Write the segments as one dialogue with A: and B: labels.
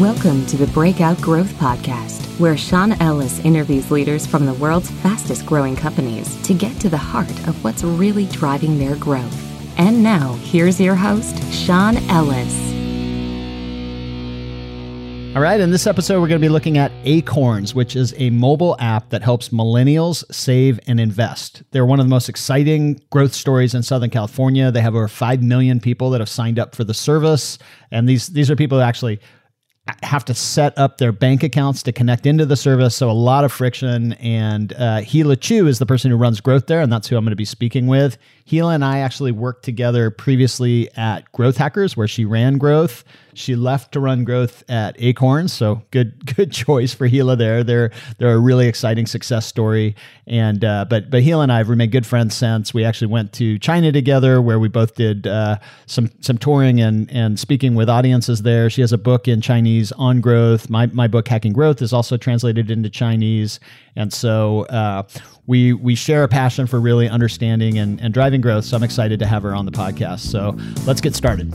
A: Welcome to the Breakout Growth Podcast, where Sean Ellis interviews leaders from the world's fastest growing companies to get to the heart of what's really driving their growth. And now, here's your host, Sean Ellis.
B: All right, in this episode, we're going to be looking at Acorns, which is a mobile app that helps millennials save and invest. They're one of the most exciting growth stories in Southern California. They have over 5 million people that have signed up for the service. And these, these are people that actually have to set up their bank accounts to connect into the service. So a lot of friction. And uh, Hila Qu is the person who runs growth there, and that's who I'm going to be speaking with. Hila and I actually worked together previously at Growth Hackers, where she ran growth. She left to run growth at Acorns, so good good choice for Hila there. They're they're a really exciting success story, and uh, but but Hila and I have remained good friends since. We actually went to China together, where we both did uh, some some touring and and speaking with audiences there. She has a book in Chinese on growth. My my book Hacking Growth is also translated into Chinese, and so uh, we we share a passion for really understanding and, and driving growth. So I'm excited to have her on the podcast. So let's get started.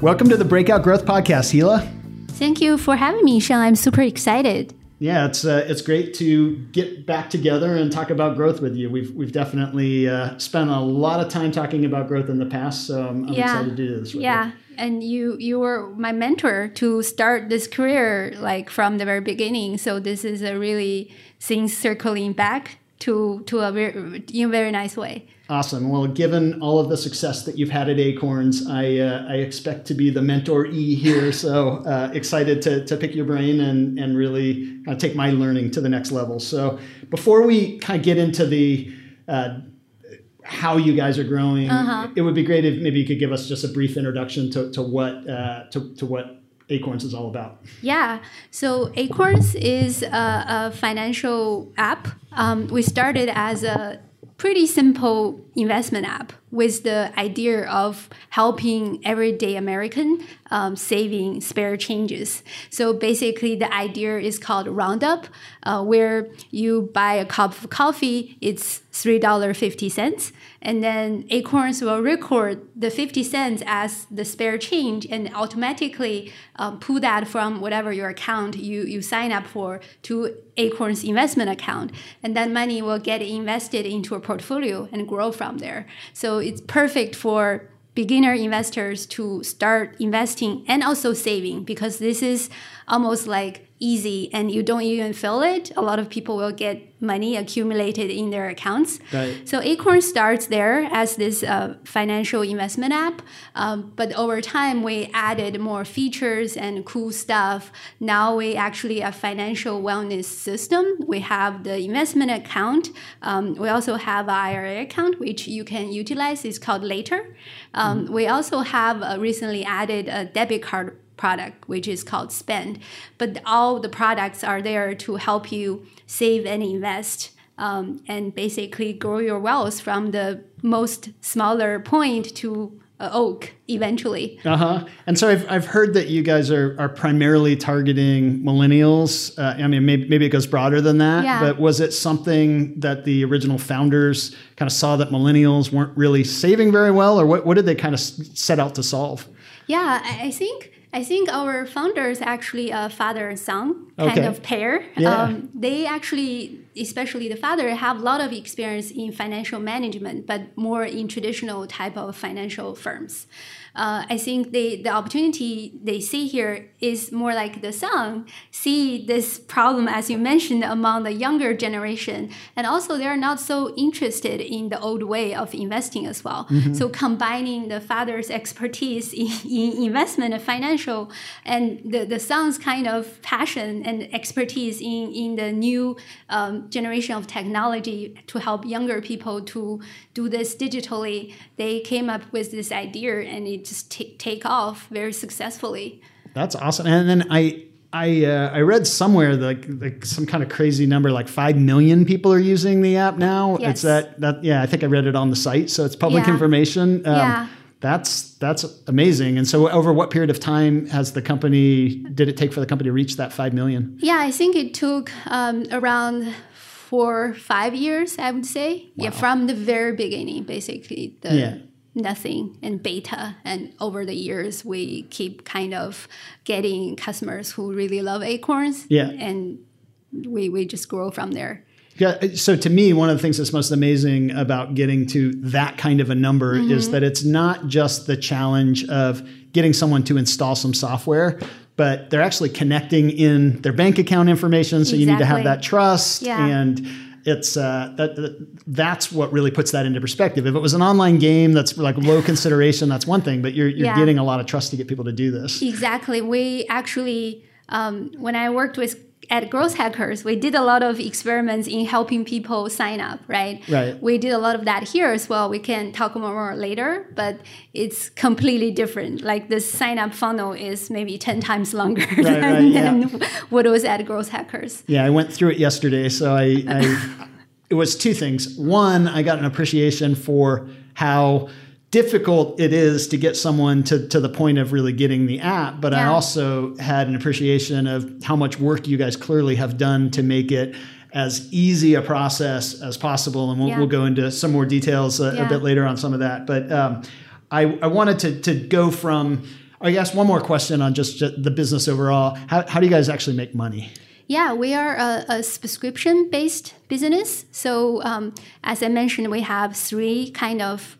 B: Welcome to the Breakout Growth Podcast, Hila.
C: Thank you for having me, Sean. I'm super excited.
B: Yeah, it's uh, it's great to get back together and talk about growth with you. We've we've definitely uh, spent a lot of time talking about growth in the past, so I'm, I'm
C: yeah.
B: excited to do this.
C: yeah,
B: you.
C: and you you were my mentor to start this career like from the very beginning. So this is a really things circling back to to a very in a very nice way.
B: Awesome. Well, given all of the success that you've had at Acorns, I, uh, I expect to be the mentor E here. So uh, excited to, to pick your brain and, and really uh, take my learning to the next level. So before we kind of get into the uh, how you guys are growing,
C: Uh-huh.
B: it would be great if maybe you could give us just a brief introduction to, to what uh, to, to what Acorns is all about.
C: Yeah. So Acorns is a, a financial app. Um, we started as a pretty simple investment app with the idea of helping everyday American um, saving spare changes. So basically, the idea is called Roundup, uh, where you buy a cup of coffee, it's three dollar fifty cents, and then Acorns will record the fifty cents as the spare change, and automatically um, pull that from whatever your account you you sign up for to Acorns investment account, and that money will get invested into a portfolio and grow from there. So it's perfect for beginner investors to start investing and also saving because this is almost like easy and you don't even feel it. A lot of people will get money accumulated in their accounts.
B: Right.
C: So Acorn starts there as this uh, financial investment app, um, but over time we added more features and cool stuff. Now we actually a financial wellness system. We have the investment account. Um, we also have an IRA account which you can utilize. It's called Later. Um, We also have uh, recently added a debit card product which is called spend but all the products are there to help you save and invest um, and basically grow your wealth from the most smaller point to oak eventually
B: Uh huh. And so I've, I've heard that you guys are, are primarily targeting millennials. Uh, I mean, maybe, maybe it goes broader than that,
C: Yeah.
B: but was it something that the original founders kind of saw that millennials weren't really saving very well, or what, what did they kind of set out to solve?
C: yeah I think I think our founders actually a father and son kind
B: Okay.
C: of pair.
B: Yeah.
C: Um, they actually, especially the father, have a lot of experience in financial management, but more in traditional type of financial firms. Uh, I think they, the opportunity they see here is more like the son see this problem, as you mentioned, among the younger generation, and also they are not so interested in the old way of investing as well. So combining the father's expertise in, in investment and financial, and the, the son's kind of passion and expertise in, in the new um, generation of technology to help younger people to do this digitally, they came up with this idea and it just t- take off very successfully.
B: That's awesome. And then I I uh, I read somewhere like like some kind of crazy number like five million people are using the app now.
C: Yes.
B: It's that that yeah I think I read it on the site, so it's public
C: Yeah.
B: information. Um,
C: Yeah.
B: That's that's amazing. And so over what period of time has the company did it take for the company to reach that five million?
C: Yeah, I think it took um, around four, five years, I would say. Yeah, from the very beginning, basically. The,
B: Yeah.
C: Nothing and beta, and over the years, we keep kind of getting customers who really love acorns.
B: Yeah.
C: and we we just grow from there.
B: Yeah. So to me, one of the things that's most amazing about getting to that kind of a number
C: Mm-hmm.
B: is that it's not just the challenge of getting someone to install some software, but they're actually connecting in their bank account information. So you need to have that trust
C: Yeah.
B: and. It's uh, that, that that's what really puts that into perspective. If it was an online game that's like low consideration, that's one thing. But you're you're
C: Yeah.
B: getting a lot of trust to get people to do this.
C: Exactly. We actually, um, when I worked with at Growth Hackers, we did a lot of experiments in helping people sign up. Right.
B: Right.
C: We did a lot of that here as well. We can talk more, more later, but it's completely different. Like the sign up funnel is maybe ten times longer than,
B: right, yeah.
C: than what was at Growth Hackers.
B: Yeah, I went through it yesterday. So I, I it was two things. One, I got an appreciation for how difficult it is to get someone to, to the point of really getting the app. But I also had an appreciation of how much work you guys clearly have done to make it as easy a process as possible. And we'll,
C: Yeah.
B: we'll go into some more details a, a bit later on some of that. But um, I, I wanted to, to go from, I guess, one more question on just the business overall. How, how do you guys actually make money?
C: Yeah, we are a, a subscription based business. So, um, as I mentioned, we have three kind of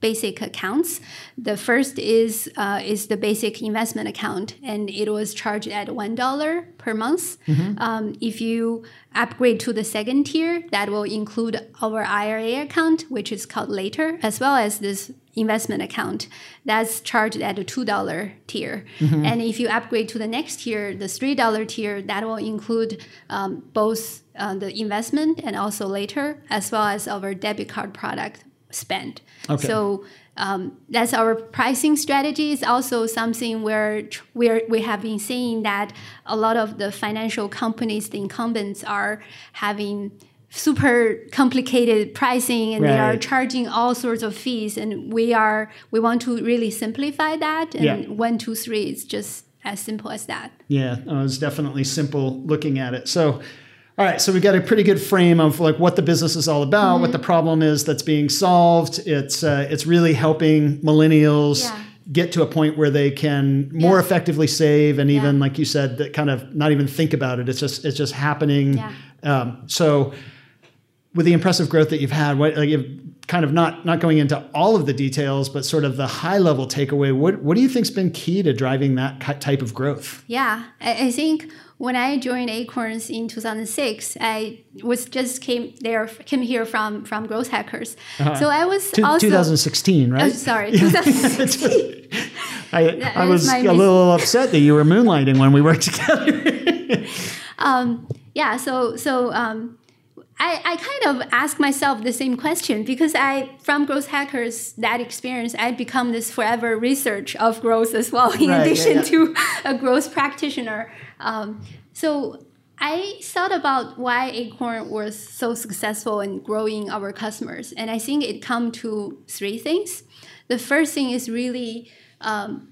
C: basic accounts. The first is uh, is the basic investment account, and it was charged at one dollar per month. Um, if you upgrade to the second tier, that will include our IRA account, which is called Later, as well as this investment account that's charged at a two dollar tier. And if you upgrade to the next tier, the three dollar tier, that will include um, both uh, the investment and also Later, as well as our debit card product spend.
B: Okay.
C: So um, that's our pricing strategy. It's also something where we're, we have been seeing that a lot of the financial companies, the incumbents, are having super complicated pricing and they are charging all sorts of fees and we are we want to really simplify that and
B: Yeah.
C: one two three is just as simple as that
B: Yeah, uh, it was definitely simple looking at it. So, all right, so we've got a pretty good frame of like what the business is all about,
C: Mm-hmm.
B: what the problem is that's being solved. It's uh, it's really helping millennials
C: Yeah.
B: get to a point where they can more
C: Yeah.
B: effectively save, and even
C: Yeah.
B: like you said, that kind of not even think about it. It's just it's just happening.
C: Yeah.
B: Um, so, with the impressive growth that you've had, what like you've kind of not not going into all of the details, but sort of the high level takeaway. What what do you think's been key to driving that type of growth?
C: Yeah, I, I think when I joined Acorns in 2006, I was just came there came here from from Growth Hackers. So I was
B: Uh-huh.
C: Also
B: 2016, right?
C: Oh, sorry, 2016.
B: I, I was a
C: mis-
B: little upset that you were moonlighting when we worked together.
C: yeah. So so um, I I kind of ask myself the same question because I from Growth Hackers that experience I become this forever research of growth as well in
B: Right, yeah,
C: addition
B: yeah.
C: to a growth practitioner. Um, so I thought about why Acorn was so successful in growing our customers, and I think it come to three things. The first thing is really um,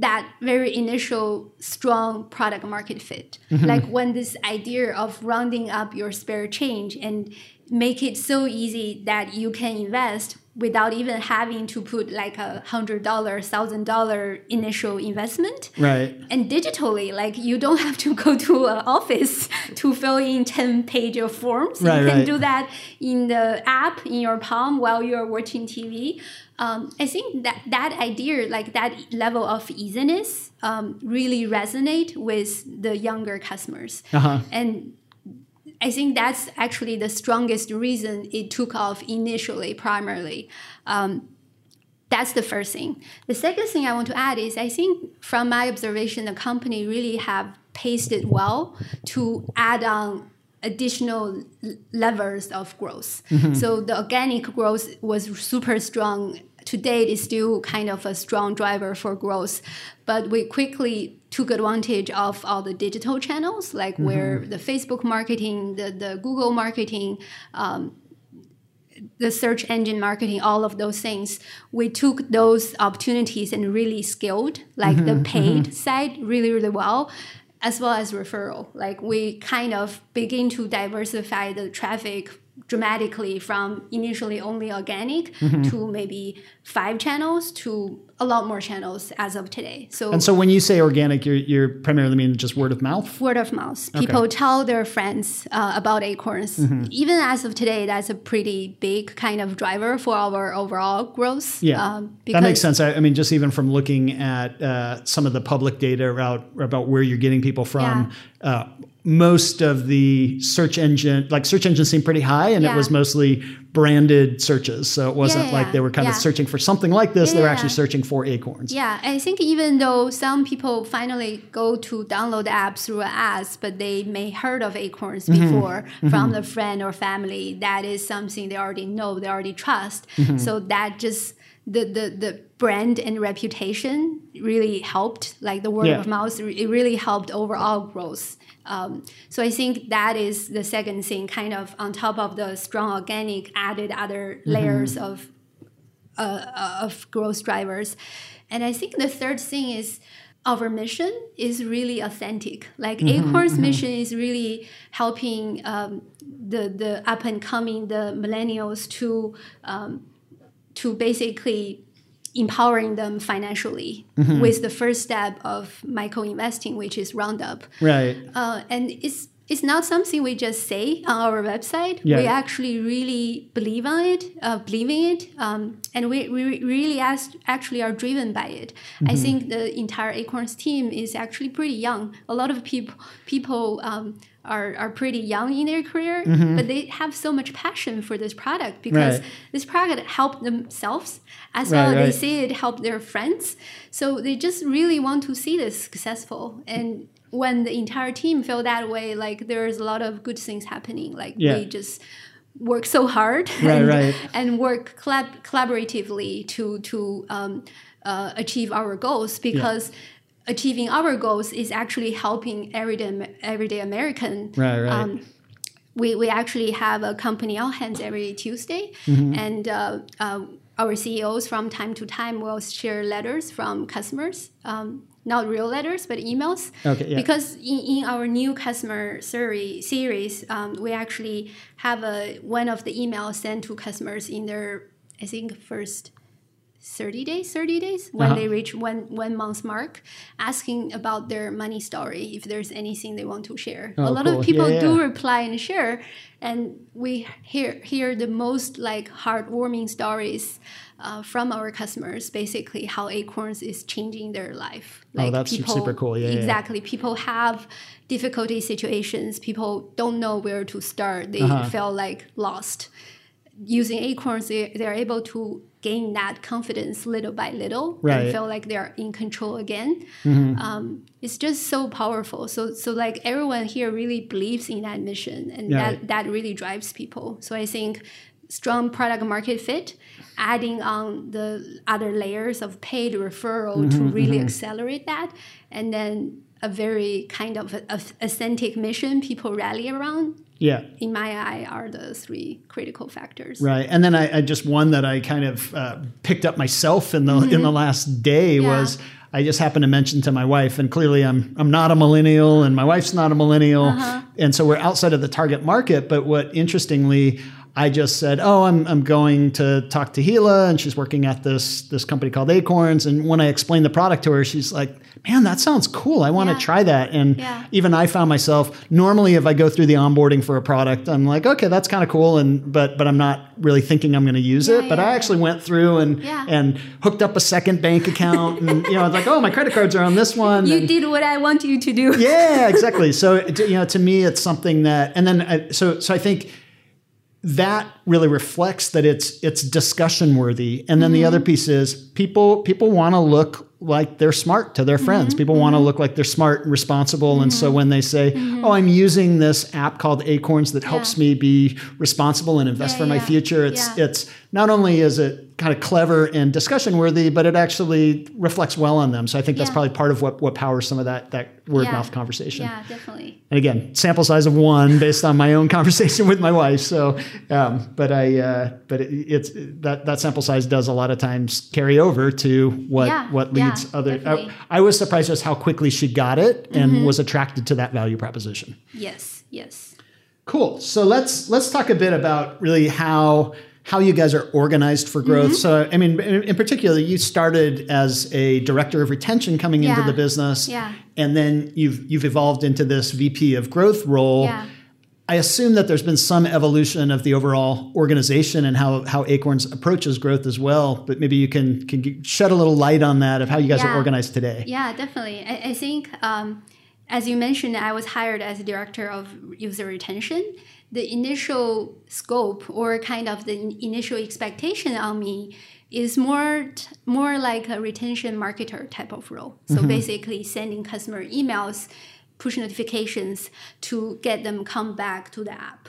C: that very initial strong product market fit. Mm-hmm. Like when this idea of rounding up your spare change and make it so easy that you can invest without even having to put like a hundred dollar, thousand dollar initial investment.
B: right.
C: And digitally, like you don't have to go to an office to fill in 10 page of forms.
B: Right,
C: you can
B: right.
C: do that in the app in your palm while you're watching TV. Um, I think that that idea, like that level of easiness, um, really resonate with the younger customers.
B: Uh-huh.
C: And I think that's actually the strongest reason it took off initially, primarily. Um, that's the first thing. The second thing I want to add is I think from my observation, the company really have paced it well to add on additional levers of growth. So the organic growth was super strong. To date, is still kind of a strong driver for growth, but we quickly took advantage of all the digital channels, like where mm-hmm. the Facebook marketing, the, the Google marketing, um, the search engine marketing, all of those things, we took those opportunities and really scaled like the mm-hmm. paid mm-hmm. side really, really well. as well as referral. Like we kind of begin to diversify the traffic dramatically from initially only organic
B: Mm-hmm.
C: to maybe five channels to a lot more channels as of today. So,
B: And so when you say organic, you're, you're primarily mean just word of mouth?
C: word of mouth. People tell their friends uh, about acorns.
B: Mm-hmm.
C: Even as of today, that's a pretty big kind of driver for our overall growth.
B: Yeah,
C: um,
B: that makes sense. I, I mean, just even from looking at uh, some of the public data about about where you're getting people from, uh, most of the search engine, like search engines, seem pretty high, and it was mostly branded searches. So it wasn't
C: yeah,
B: like they were kind of searching for something like this. they were
C: Yeah.
B: actually searching for acorns.
C: Yeah, I think even though some people finally go to download the app through ads, but they may heard of Acorns
B: Mm-hmm.
C: before from the friend or family, that is something they already know, they already trust.
B: Mm-hmm.
C: So that just the, the the brand and reputation really helped, like the word
B: Yeah.
C: of mouth, it really helped overall growth. Um, so I think that is the second thing, kind of on top of the strong organic, added other
B: Mm-hmm.
C: layers of uh, of growth drivers. And I think the third thing is our mission is really authentic. Like Acorn's mission is really helping um, the the up and coming the millennials to um, to basically empowering them financially with the first step of micro investing, which is Roundup.
B: Right.
C: Uh, and it's it's not something we just say on our website.
B: Yeah.
C: We actually really believe on it, uh, believe in it, um, and we, we really as, actually are driven by it.
B: Mm-hmm.
C: I think the entire Acorns team is actually pretty young. A lot of people people um, are, are pretty young in their career, but they have so much passion for this product because
B: Mm-hmm. Right.
C: this product helped themselves as
B: Right,
C: well. They
B: right.
C: see it help their friends, so they just really want to see this successful and when the entire team feel that way, like there's a lot of good things happening. Like
B: Yeah.
C: we just work so hard and, and work collab- collaboratively to to um, uh, achieve our goals because. Achieving our goals is actually helping everyday everyday American.
B: Right, right.
C: Um, we, we actually have a company all hands every Tuesday,
B: Mm-hmm.
C: and uh, uh, our CEOs from time to time will share letters from customers, um, not real letters but emails.
B: Okay, yeah.
C: Because in, in our new customer survey series, um, we actually have a one of the emails sent to customers in their I think first 30 days 30 days when
B: Uh-huh.
C: they reach one one month mark asking about their money story if there's anything they want to share
B: Oh,
C: a lot
B: cool.
C: of people
B: Yeah,
C: do
B: yeah.
C: reply and share and we hear hear the most like heartwarming stories uh, from our customers basically how acorns is changing their life
B: Oh, that's su- super cool. Yeah, yeah, yeah.
C: exactly people have difficulty situations people don't know where to start they
B: Uh-huh.
C: feel like lost using acorns they, they're able to gain that confidence little by little
B: Right. Mm-hmm.
C: and feel like they're in control again um, it's just so powerful so so like everyone here really believes in that mission and
B: Yeah.
C: that that really drives people so i think strong product market fit adding on the other layers of paid referral to
B: Mm-hmm,
C: really accelerate that and then a very kind of a, a authentic mission people rally around
B: Yeah.
C: in my eye are the three critical factors
B: Right, and then I, I just one that I kind of uh, picked up myself in the in the last day
C: Mm-hmm. Yeah.
B: was I just happened to mention to my wife, and clearly I'm I'm not a millennial, and my wife's not a millennial,
C: Uh-huh.
B: and so we're outside of the target market. But what interestingly, I just said, oh, I'm I'm going to talk to Hila, and she's working at this this company called Acorns, and when I explained the product to her, she's like, man, that sounds cool. I want to
C: Yeah.
B: try that, and
C: Yeah.
B: even I found myself normally if I go through the onboarding for a product, I'm like, okay, that's kind of cool, and but but I'm not really thinking I'm going to use
C: Yeah,
B: it. But I actually went through and and hooked up a second bank account, and you know, I was like, oh, my credit cards are on this one.
C: you
B: and-
C: did what i want you to do
B: yeah, exactly. So you know, to me, it's something that, and then I, so so I think that really reflects that it's it's discussion worthy. And then the mm-hmm. other piece is people people want to look like they're smart to their friends. Mm-hmm. People want to mm-hmm. look like they're smart and responsible. And so when they say, "Oh, I'm using this app called Acorns that helps
C: Yeah.
B: me be responsible and invest
C: Yeah,
B: for my future," it's
C: Yeah.
B: it's not only is it kind of clever and discussion worthy, but it actually reflects well on them. So I think that's
C: Yeah.
B: probably part of what, what powers some of that, that word
C: Yeah.
B: mouth conversation.
C: Yeah, definitely.
B: And again, sample size of one based on my own conversation with my wife. So, um, but I, uh, but it, it's that that sample size does a lot of times carry over to what
C: Yeah,
B: what leads other. I, I was surprised just how quickly she got it and
C: Mm-hmm.
B: was attracted to that value proposition.
C: Yes, yes.
B: Cool. So let's let's talk a bit about really how how you guys are organized for growth.
C: Mm-hmm.
B: So I mean, in, in particular, you started as a director of retention coming into the business,
C: Yeah.
B: and then you've you've evolved into this VP of growth role.
C: Yeah.
B: I assume that there's been some evolution of the overall organization and how, how Acorns approaches growth as well. But maybe you can can shed a little light on that of how you guys are organized today.
C: Yeah, definitely. I, I think, um, as you mentioned, I was hired as a director of user retention. The initial scope or kind of the initial expectation on me is more more like a retention marketer type of role. So basically, sending customer emails, push notifications to get them come back to the app.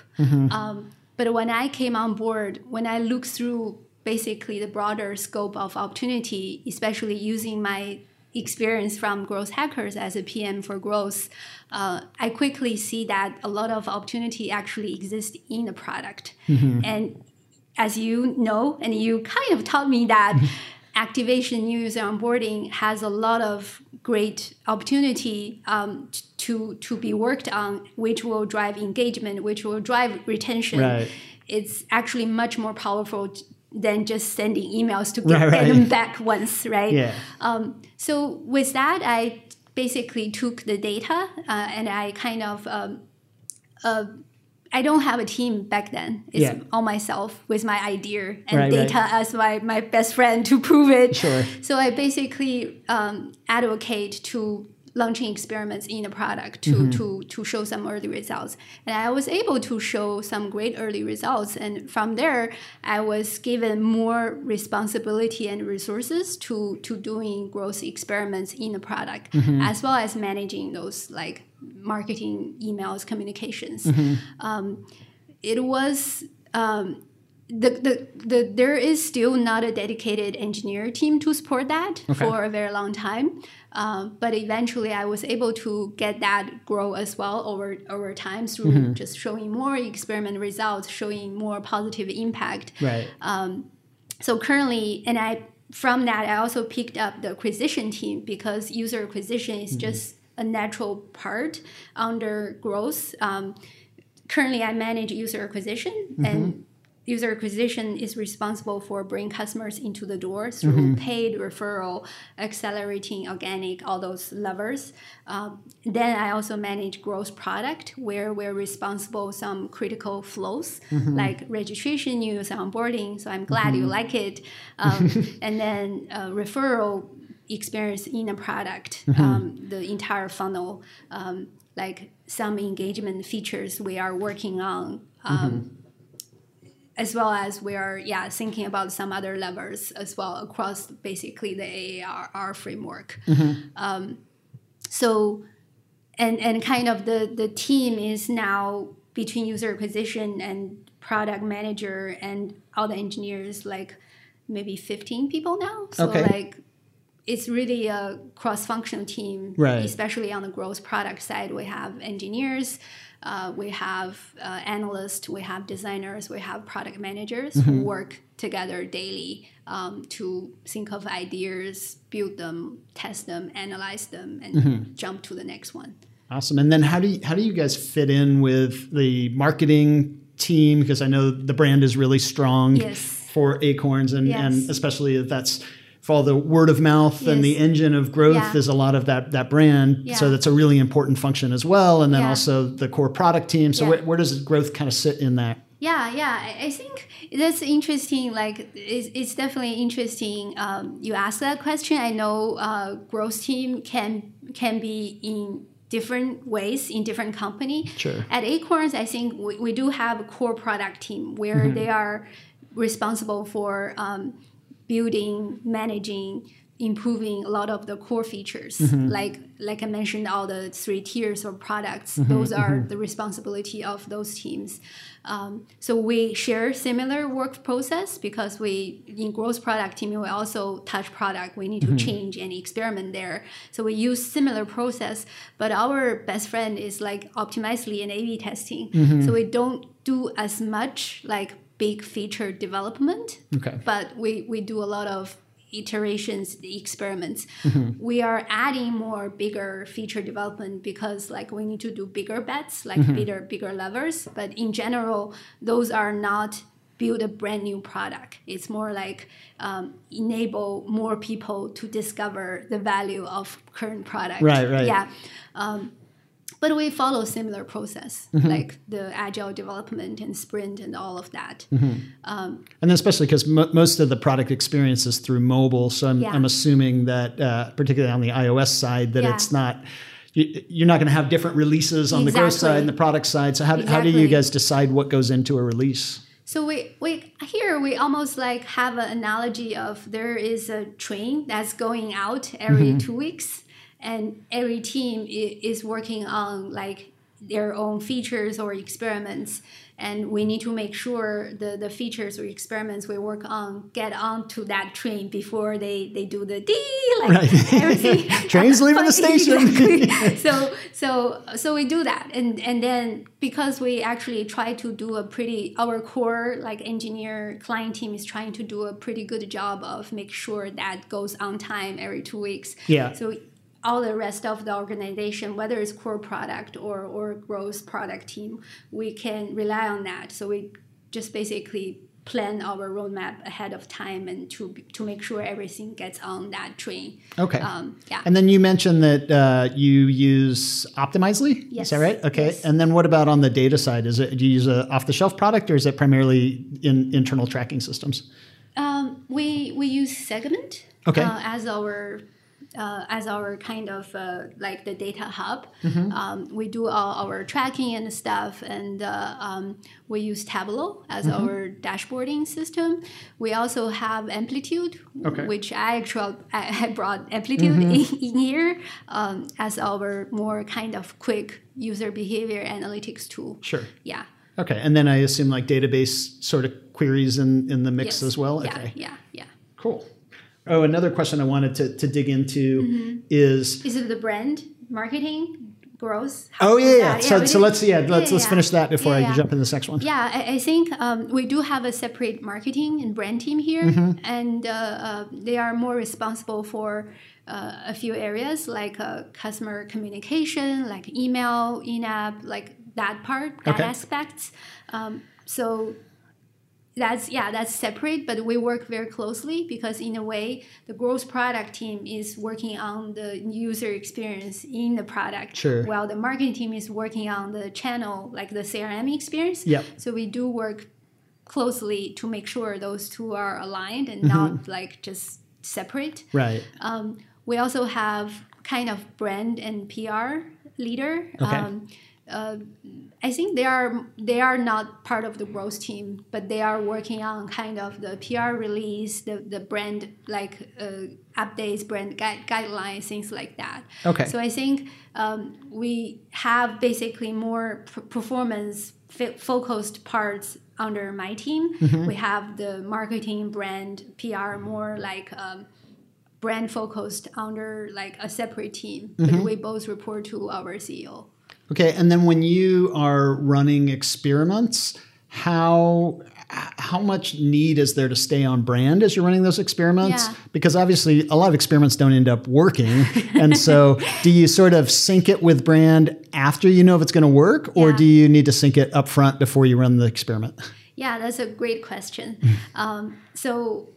C: Um, but when I came on board, when I looked through basically the broader scope of opportunity, especially using my experience from Growth Hackers as a PM for growth, uh, I quickly see that a lot of opportunity actually exists in the product. And as you know, and you kind of taught me that activation new user onboarding has a lot of great opportunity um, to to be worked on, which will drive engagement, which will drive retention.
B: Right.
C: It's actually much more powerful t- than just sending emails to get,
B: Right,
C: get them back once, right?
B: Yeah.
C: Um, so with that, I basically took the data uh, and I kind of um, uh, I don't have a team back then. It's
B: Yeah.
C: all myself with my idea and
B: Right,
C: data
B: right.
C: as my, my best friend to prove it.
B: Sure.
C: So I basically um, advocate to launching experiments in the product to,
B: Mm-hmm.
C: to, to show some early results. And I was able to show some great early results. And from there, I was given more responsibility and resources to, to doing growth experiments in the product,
B: Mm-hmm.
C: as well as managing those like marketing emails, communications.
B: Mm-hmm.
C: Um, it was um, the, the, the there is still not a dedicated engineer team to support that for a very long time. Um, but eventually, I was able to get that grow as well over over time through just showing more experiment results, showing more positive impact.
B: Right.
C: So currently, and I from that I also picked up the acquisition team because user acquisition is just a natural part under growth. Um, currently, I manage user acquisition and. User acquisition is responsible for bringing customers into the door through paid referral, accelerating organic, all those levers. Um, then I also manage growth product, where we're responsible some critical flows like registration, news, onboarding. So I'm glad you like it. Um, and then uh, referral experience in a product, um, the entire funnel, um, like some engagement features we are working on. Um, As well as we are, yeah, thinking about some other levers as well across basically the AAR framework. Um, so, and and kind of the the team is now between user acquisition and product manager and all the engineers like maybe 15 people now so
B: Okay.
C: like it's really a cross-functional team
B: Right.
C: especially on the growth product side we have engineers uh, we have uh, analysts we have designers we have product managers who work together daily um, to think of ideas build them test them analyze them and jump to the next one
B: Awesome. And then how do you, how do you guys fit in with the marketing team? Because I know the brand is really strong
C: Yes.
B: for Acorns, and,
C: Yes.
B: and especially if that's for all the word of mouth and the engine of growth
C: Yeah.
B: is a lot of that that brand. So that's a really important function as well. And then
C: Yeah.
B: also the core product team. So
C: Yeah.
B: where, where does growth kind of sit in that?
C: Yeah, yeah. I, think that's interesting. Like, it's, it's definitely interesting. Um, you ask that question. I know uh, growth team can can be in different ways in different company.
B: Sure.
C: At Acorns, I think we, we do have a core product team where they are responsible for um, building, managing improving a lot of the core features.
B: Mm-hmm.
C: like like i mentioned all the three tiers of products
B: Mm-hmm,
C: those are the responsibility of those teams. Um, so we share similar work process because we in growth product team we also touch product. We need to change and experiment there. So we use similar process but our best friend is like optimizely and a b testing so we don't do as much like big feature development
B: Okay.
C: but we, we do a lot of iterations experiments
B: Mm-hmm.
C: we are adding more bigger feature development because like we need to do bigger bets like
B: Mm-hmm.
C: bigger bigger levers but in general those are not build a brand new product it's more like um, enable more people to discover the value of current product
B: Right, right.
C: yeah um, but we follow similar process
B: Mm-hmm.
C: like the agile development and sprint and all of that
B: And especially because mo most of the product experience is through mobile, so I'm,
C: Yeah.
B: I'm assuming that uh, particularly on the iOS side that
C: Yeah.
B: it's not. you- You're not going to have different releases on the growth side and the product side. So how, how do you guys decide what goes into a release?
C: So we, we here we almost like have an analogy of there is a train that's going out every
B: Mm-hmm.
C: two weeks, and every team is working on like their own features or experiments, and we need to make sure the, the features or experiments we work on get onto that train before they, they do the D like
B: Right.
C: everything.
B: Train's leaving the station.
C: Exactly. so so so we do that and and then because we actually try to do a pretty our core like engineer client team is trying to do a pretty good job of make sure that goes on time every two weeks
B: Yeah.
C: so all the rest of the organization whether it's core product or or growth product team we can rely on that so we just basically plan our roadmap ahead of time and to to make sure everything gets on that train
B: Okay.
C: um, yeah
B: And then you mentioned that uh, you use Optimizely.
C: Yes.
B: Is that right? Okay.
C: Yes.
B: And then what about on the data side? Is it do you use a off the shelf product or is it primarily in internal tracking systems?
C: Um, we we use Segment
B: Okay.
C: uh, as our uh, as our kind of uh, like the data hub.
B: Mm-hmm.
C: Um, we do all our tracking and stuff, and uh, um, we use Tableau as
B: Mm-hmm.
C: our dashboarding system. We also have Amplitude,
B: Okay. Mm-hmm.
C: which I actually I brought Amplitude in, in here um, as our more kind of quick user behavior analytics tool.
B: Sure.
C: Yeah.
B: Okay. And then I assume like database sort of queries in, in the mix
C: Yes.
B: as well.
C: Yeah.
B: Okay.
C: Yeah. Yeah.
B: Cool. Oh, another question I wanted to, to dig into
C: Mm-hmm.
B: is
C: Is it the brand marketing growth?
B: oh yeah, yeah. So,
C: we
B: so let's yeah, let's let's
C: yeah.
B: finish that before
C: Yeah,
B: I jump into the next one.
C: Yeah, I, I think um, we do have a separate marketing and brand team here,
B: Mm-hmm.
C: and uh, uh, they are more responsible for uh, a few areas like uh, customer communication, like email, in-app, like that part, that
B: Okay.
C: aspects. Um, so that's yeah that's separate but we work very closely because in a way the growth product team is working on the user experience in the product
B: Sure.
C: while the marketing team is working on the channel like the crm experience
B: Yep.
C: so we do work closely to make sure those two are aligned and
B: Mm-hmm.
C: not like just separate
B: Right.
C: um, we also have kind of brand and PR leader.
B: Okay.
C: Um, uh, I think they are they are not part of the growth team, but they are working on kind of the PR release, the, the brand like uh, updates, brand guide, guidelines, things like that.
B: Okay.
C: So I think um, we have basically more performance f- focused parts under my team.
B: Mm-hmm.
C: We have the marketing, brand, PR more like. Um, brand focused under like a separate team,
B: Mm-hmm.
C: but we both report to our CEO.
B: Okay, and then when you are running experiments, how how much need is there to stay on brand as you're running those experiments?
C: Yeah.
B: Because obviously, a lot of experiments don't end up working, and so do you sort of sync it with brand after you know if it's going to work, or
C: Yeah.
B: do you need to sync it up front before you run the experiment?
C: Yeah, that's a great question. um, so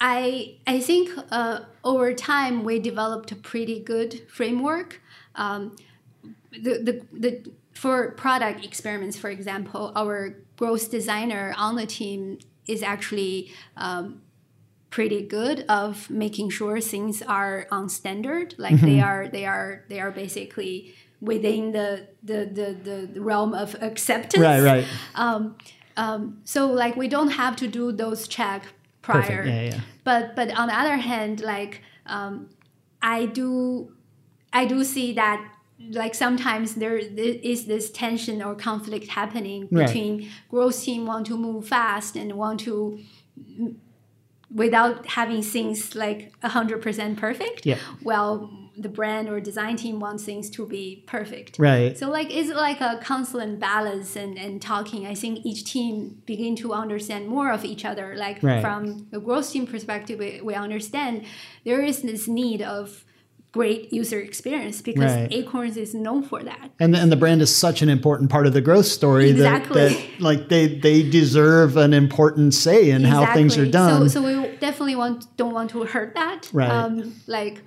C: I I think uh, over time we developed a pretty good framework. Um, the, the, the for product experiments, for example, our growth designer on the team is actually um, pretty good of making sure things are on standard, like
B: Mm-hmm.
C: they are they are they are basically within the the, the, the realm of acceptance.
B: Right, right.
C: Um, um, so like we don't have to do those check prior.
B: Yeah, yeah.
C: But but on the other hand, like um, I do I do see that like sometimes there is this tension or conflict happening
B: Right.
C: between growth team want to move fast and want to mm, without having things like 100% perfect
B: Yeah.
C: well the brand or design team wants things to be perfect
B: Right.
C: so like it's like a constant balance and, and talking. I think each team begin to understand more of each other. Like
B: Right.
C: from the growth team perspective, we, we understand there is this need of great user experience because
B: Right.
C: Acorns is known for that.
B: and and the brand is such an important part of the growth story
C: Exactly.
B: that, that like they they deserve an important say in how things are done.
C: So, so we definitely want don't want to hurt that.
B: Right.
C: Um, like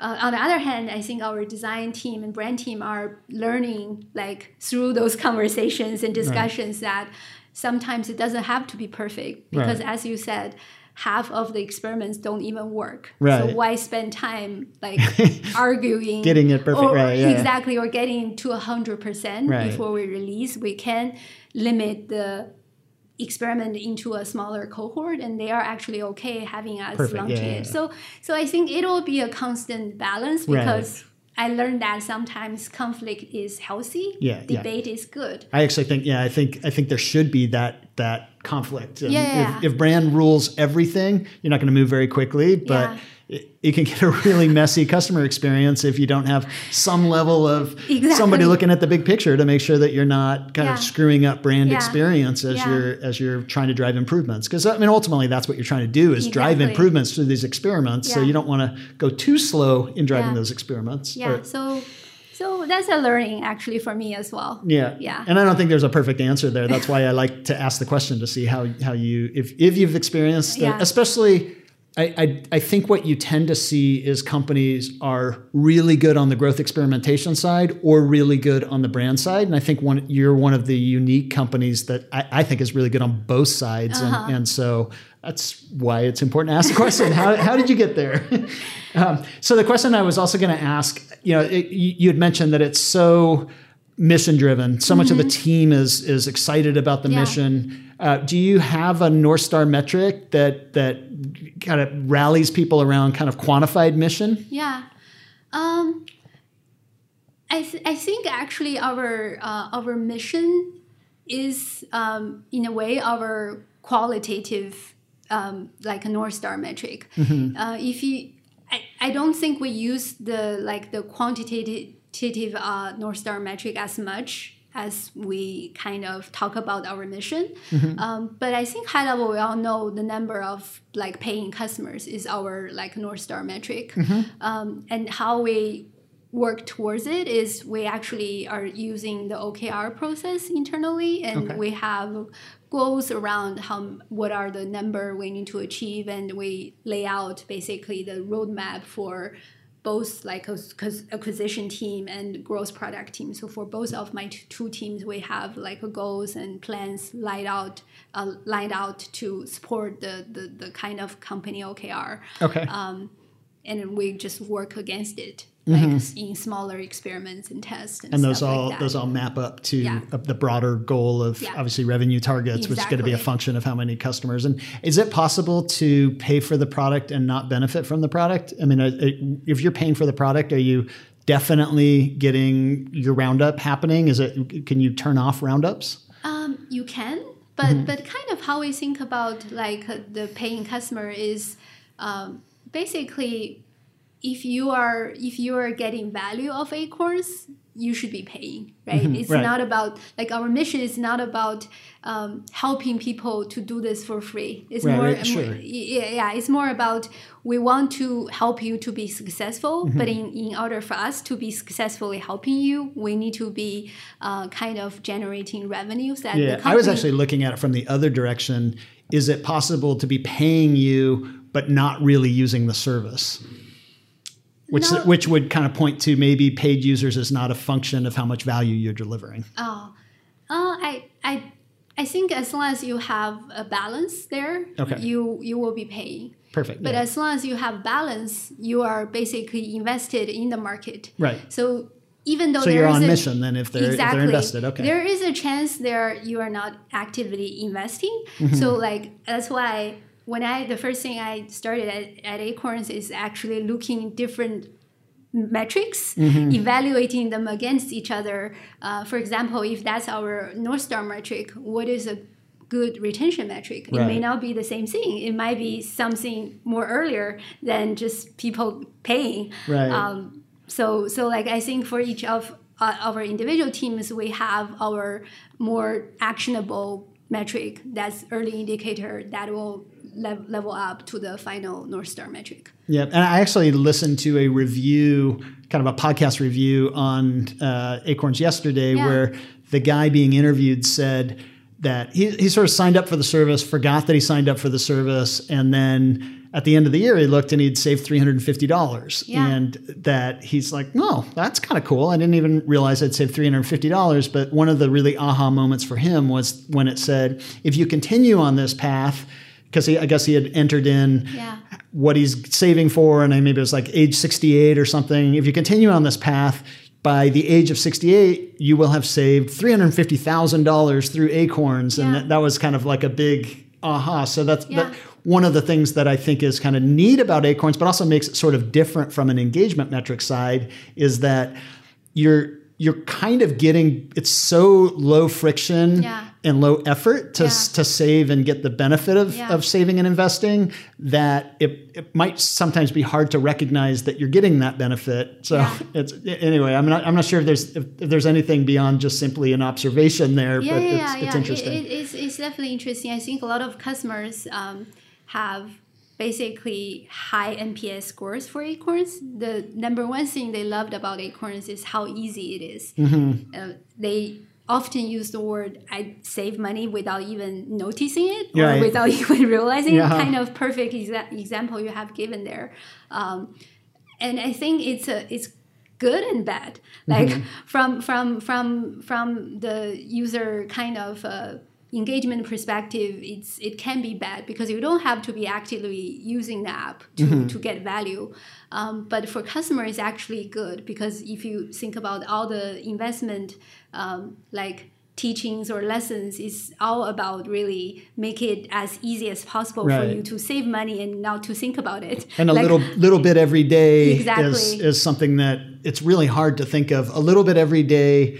C: uh, on the other hand, I think our design team and brand team are learning like through those conversations and discussions that sometimes it doesn't have to be perfect because
B: Right.
C: as you said. Half of the experiments don't even work.
B: Right.
C: So why spend time like arguing,
B: Getting it perfect,
C: or-
B: right, yeah.
C: Exactly, or getting to hundred percent
B: Right.
C: before we release. We can limit the experiment into a smaller cohort and they are actually okay having us
B: Perfect,
C: launching
B: yeah, yeah,
C: it
B: yeah.
C: so so i think it will be a constant balance
B: Right.
C: because i learned that sometimes conflict is healthy
B: Yeah, yeah.
C: debate is good
B: I actually think, yeah, I think I think there should be that that conflict. And
C: Yeah.
B: If, if brand rules everything, you're not going to move very quickly, but
C: Yeah.
B: it, it can get a really messy customer experience if you don't have some level of
C: Exactly.
B: somebody looking at the big picture to make sure that you're not kind
C: Yeah.
B: of screwing up brand
C: Yeah.
B: experience as you're as you're trying to drive improvements. Because I mean, ultimately, that's what you're trying to do is drive improvements through these experiments. So you don't want to go too slow in driving those experiments.
C: yeah
B: Or-
C: so so that's a learning actually for me as well
B: yeah.
C: Yeah.
B: And I don't think there's a perfect answer there. That's why I like to ask the question to see how how you if if you've experienced
C: Yeah.
B: especially I, I, I think what you tend to see is companies are really good on the growth experimentation side or really good on the brand side. And I think one you're one of the unique companies that I, I think is really good on both sides.
C: Uh-huh.
B: And, and so that's why it's important to ask the question. how, how did you get there? um, so the question I was also going to ask, you know, it, you, you had mentioned that it's so mission driven. So much of the team is is excited about the
C: Mm-hmm. Yeah.
B: mission. Uh, do you have a North Star metric that that kind of rallies people around kind of quantified mission?
C: Yeah. Um, I, th- I think actually our uh, our mission is um, in a way our qualitative um, like a north star metric. Uh, if you, I, I don't think we use the like the quantitative uh, north star metric as much as we kind of talk about our mission. Um, but I think high level we all know the number of like paying customers is our like north star metric, um, and how we work towards it is we actually are using the OKR process internally, and
B: Okay.
C: we have goals around how what are the number we need to achieve, and we lay out basically the roadmap for both like a acquisition team and growth product team. So for both of my two teams, we have like goals and plans lined out, uh, lined out to support the, the the kind of company OKR
B: Okay.
C: um, and we just work against it like in smaller experiments and tests and,
B: Mm-hmm. and those all
C: like
B: those all map up to
C: Yeah.
B: the broader goal of
C: Yeah.
B: obviously revenue targets, which is going to be a function of how many customers. And is it possible to pay for the product and not benefit from the product? I mean, uh, if you're paying for the product, are you definitely getting your roundup happening? Is it can you turn off roundups?
C: Um, you can, but
B: Mm-hmm.
C: but kind of how we think about like uh, the paying customer is um, basically if you are if you are getting value of Acorn you should be paying, right? It's
B: right.
C: not about like our mission is not about um, helping people to do this for free. It's
B: Right,
C: more,
B: right, sure.
C: yeah, yeah, it's more about we want to help you to be successful,
B: Mm-hmm.
C: but in, in order for us to be successfully helping you, we need to be uh, kind of generating revenues that the
B: Yeah, I was actually looking at it from the other direction. Is it possible to be paying you but not really using the service? Which
C: No.
B: which would kind of point to maybe paid users is not a function of how much value you're delivering.
C: Oh, uh, I I I think as long as you have a balance there,
B: Okay.
C: you you will be paying.
B: Perfect.
C: But
B: yeah.
C: as long as you have balance, you are basically invested in the market.
B: right.
C: So even though
B: So
C: there
B: you're
C: is
B: on
C: a-
B: mission then if they're if they're invested. Okay.
C: There is a chance there you are not actively investing.
B: Mm-hmm.
C: So like that's why when I the first thing I started at, at Acorns is actually looking different metrics,
B: Mm-hmm.
C: evaluating them against each other. Uh, for example, if that's our North Star metric, what is a good retention metric? It may not be the same thing. It might be something more earlier than just people paying.
B: Right.
C: Um, so, so like I think for each of uh, our individual teams, we have our more actionable metric that's early indicator that will lev- level up to the final North Star metric.
B: Yeah, and I actually listened to a review, kind of a podcast review on uh, Acorns yesterday,
C: Yeah.
B: where the guy being interviewed said that he, he sort of signed up for the service, forgot that he signed up for the service, and then at the end of the year he looked and he'd saved three hundred and fifty dollars,
C: Yeah.
B: and that he's like, no, that's kind of cool. I didn't even realize I'd saved three hundred and fifty dollars. But one of the really aha moments for him was when it said, if you continue on this path. Because I guess he had entered in
C: Yeah.
B: what he's saving for, and maybe it was like age 68 or something. If you continue on this path, by the age of 68, you will have saved $350,000 through Acorns. And
C: Yeah.
B: that, that was kind of like a big aha. So that's
C: Yeah.
B: that, one of the things that I think is kind of neat about Acorns, but also makes it sort of different from an engagement metric side is that you're you're kind of getting it's so low friction
C: Yeah.
B: And low effort to,
C: Yeah.
B: to save and get the benefit of,
C: Yeah.
B: of saving and investing that it, it might sometimes be hard to recognize that you're getting that benefit. So
C: Yeah.
B: it's anyway, I'm not I'm not sure if there's if, if there's anything beyond just simply an observation there,
C: Yeah,
B: but
C: yeah,
B: it's,
C: yeah,
B: it's
C: yeah. It- it- it's, it's definitely interesting. I think a lot of customers um, have basically high NPS scores for Acorns. The number one thing they loved about Acorns is how easy it is.
B: Mm-hmm.
C: Uh, they often use the word "I save money" without even noticing it or
B: Right.
C: without even realizing.
B: Yeah.
C: it. Kind of perfect exa- example you have given there. Um, and I think it's a it's good and bad. Like
B: Mm-hmm.
C: from from from from the user kind of uh, engagement perspective, it's it can be bad because you don't have to be actively using the app to,
B: Mm-hmm.
C: to get value. Um, but for customer, it's actually good because if you think about all the investment, um, like teachings or lessons is all about really make it as easy as possible for you to save money and not to think about it.
B: and a
C: Like-
B: little little bit every day is, is something that it's really hard to think of a little bit every day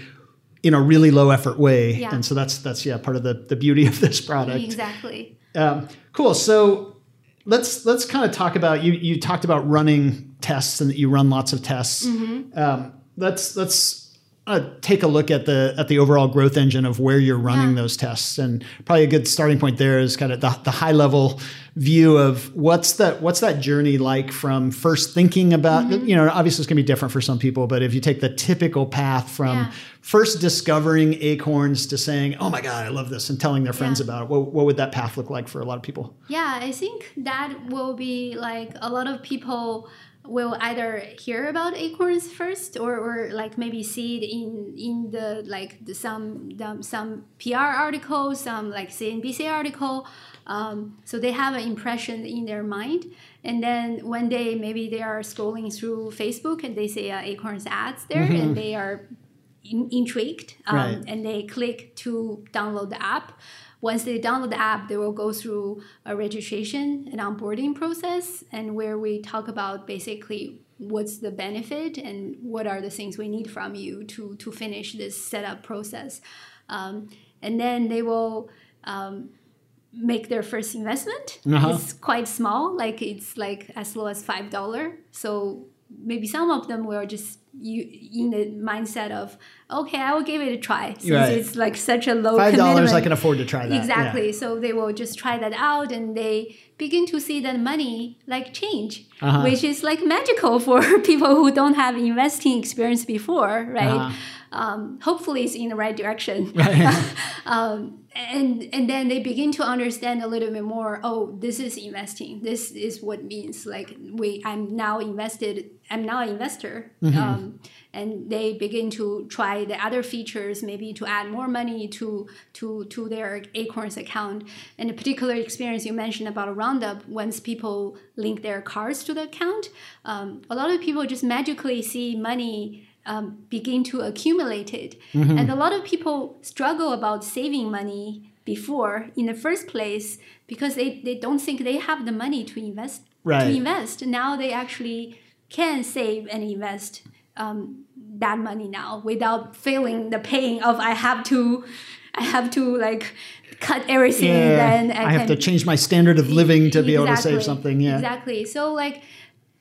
B: in a really low effort way.
C: Yeah.
B: And so that's that's yeah part of the, the beauty of this product.
C: Exactly.
B: Um, cool. So let's let's kind of talk about you. You talked about running tests and that you run lots of tests.
C: Mm-hmm.
B: Um, let's let's uh, take a look at the at the overall growth engine of where you're running
C: Yeah.
B: those tests, and probably a good starting point there is kind of the, the high level view of what's that what's that journey like from first thinking about
C: Mm-hmm.
B: you know obviously it's going to be different for some people, but if you take the typical path from
C: Yeah.
B: first discovering acorns to saying oh my god I love this and telling their friends
C: Yeah.
B: about it, what, what would that path look like for a lot of people?
C: Yeah, I think that will be like a lot of people will either hear about acorns first or, or like maybe see it in in the like the, some the, some PR article, some like CNBC article. Um, so they have an impression in their mind, and then one day maybe they are scrolling through Facebook and they see uh, acorns ads there, and they are in, intrigued um,
B: Right.
C: and they click to download the app. Once they download the app, they will go through a registration and onboarding process, and where we talk about basically what's the benefit and what are the things we need from you to to finish this setup process. Um, and then they will um, make their first investment.
B: Uh-huh.
C: It's quite small, like it's like as low as five dollar. So maybe some of them will just you in the mindset of okay, I will give it a try since
B: Right.
C: it's like such a low
B: Five dollars, I can afford to try that.
C: Exactly.
B: Yeah.
C: So they will just try that out and they begin to see that money like change,
B: Uh-huh.
C: which is like magical for people who don't have investing experience before, right?
B: Uh-huh.
C: Um, hopefully it's in the right direction.
B: Right.
C: um, and and then they begin to understand a little bit more. Oh, this is investing. This is what means. Like we, I'm now invested. I'm now an investor. Um, and they begin to try the other features, maybe to add more money to to to their Acorns account. And a particular experience you mentioned about a roundup, once people link their cards to the account, um, a lot of people just magically see money um, begin to accumulate it. And a lot of people struggle about saving money before in the first place because they, they don't think they have the money to invest
B: Right.
C: to invest. Now they actually can save and invest um, that money now without feeling the pain of I have to I have to like cut everything then
B: I have
C: can
B: to change my standard of living to be able to save something. Yeah.
C: Exactly. So like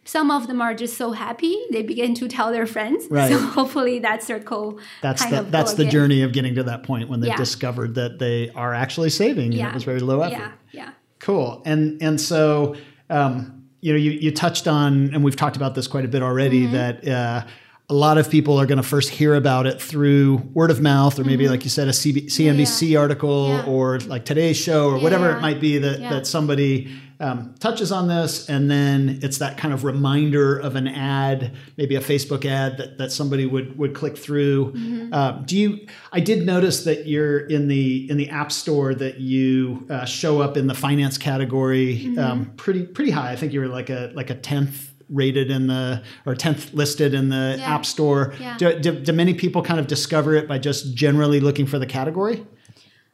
C: some of them are just so happy they begin to tell their friends.
B: Right.
C: So hopefully that circle
B: That's the that's the
C: again.
B: journey of getting to that point when they
C: Yeah.
B: discovered that they are actually saving. and
C: Yeah.
B: it was very low effort.
C: Yeah. Yeah.
B: Cool. And and so um, you know you, you touched on and we've talked about this quite a bit already
C: Mm-hmm.
B: that uh, a lot of people are going to first hear about it through word of mouth or maybe like you said a CB, CNBC article
C: Mm-hmm. Yeah.
B: or like today's show or whatever it might be that that somebody um, touches on this and then it's that kind of reminder of an ad maybe a facebook ad that, that somebody would would click through
C: Mm-hmm.
B: uh, do you i did notice that you're in the in the app store that you uh, show up in the finance category
C: Mm-hmm.
B: um, pretty pretty high i think you were like a like a 10th rated in the or 10th listed in the
C: Yeah.
B: app store
C: Yeah.
B: do, do, do many people kind of discover it by just generally looking for the category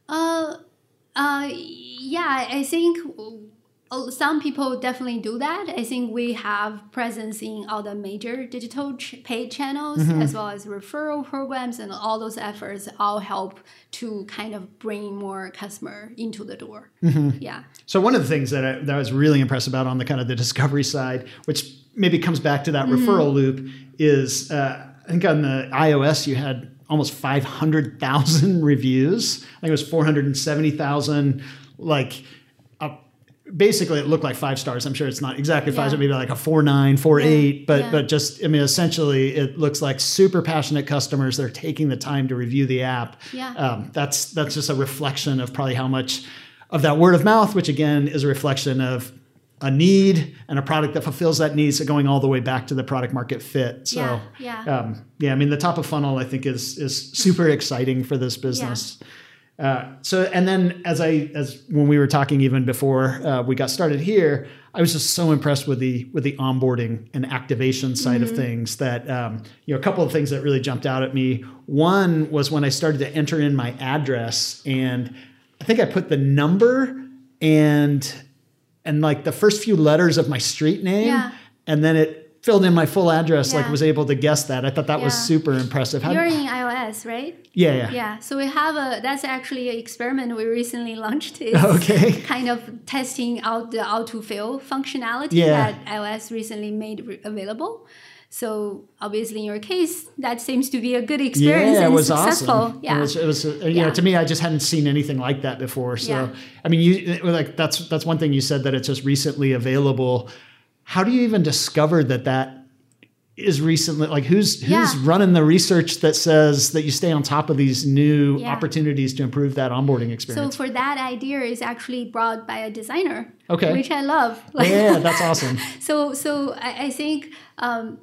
C: Uh, uh, yeah, I think some people definitely do that. I think we have presence in all the major digital ch- paid channels as well as referral programs, and all those efforts all help to kind of bring more customer into the door. Yeah.
B: So one of the things that I, that I was really impressed about on the kind of the discovery side, which maybe comes back to that
C: Mm-hmm.
B: referral loop, is uh, I think on the iOS you had almost 500,000 reviews. I think it was 470,000. Like, basically, it looked like five stars. I'm sure it's not exactly five,
C: Yeah.
B: stars, maybe like a four nine, four eight. But
C: yeah.
B: but just I mean, essentially, it looks like super passionate customers. They're taking the time to review the app.
C: Yeah.
B: Um, that's that's just a reflection of probably how much of that word of mouth, which again is a reflection of a need and a product that fulfills that need. So going all the way back to the product market fit. So
C: Yeah, yeah.
B: Um, yeah. I mean, the top of funnel I think is is super exciting for this business. Uh, so and then as I as when we were talking even before uh, we got started here, I was just so impressed with the with the onboarding and activation side of things that um, you know a couple of things that really jumped out at me. One was when I started to enter in my address and I think I put the number and and like the first few letters of my street name
C: Yeah.
B: and then it filled in my full address like was able to guess that. I thought that was super impressive. How,
C: You're in iOS, right?
B: yeah, yeah.
C: Yeah, so we have a that's actually an experiment we recently launched. It's
B: Okay.
C: kind of testing out the autofill functionality
B: Yeah.
C: that iOS recently made re- available. So obviously, in your case, that seems to be a good experience
B: Yeah, it was
C: successful.
B: awesome.
C: Yeah,
B: it was, it was uh, you know,
C: Yeah.
B: to me, I just hadn't seen anything like that before. So,
C: Yeah.
B: I mean, you like that's that's one thing you said that it's just recently available. How do you even discover that that is recently like who's who's
C: Yeah.
B: running the research that says that you stay on top of these new
C: Yeah.
B: opportunities to improve that onboarding experience.
C: So for that idea is actually brought by a designer.
B: Okay.
C: Which I love. Like,
B: yeah, that's awesome.
C: so so I, I think um,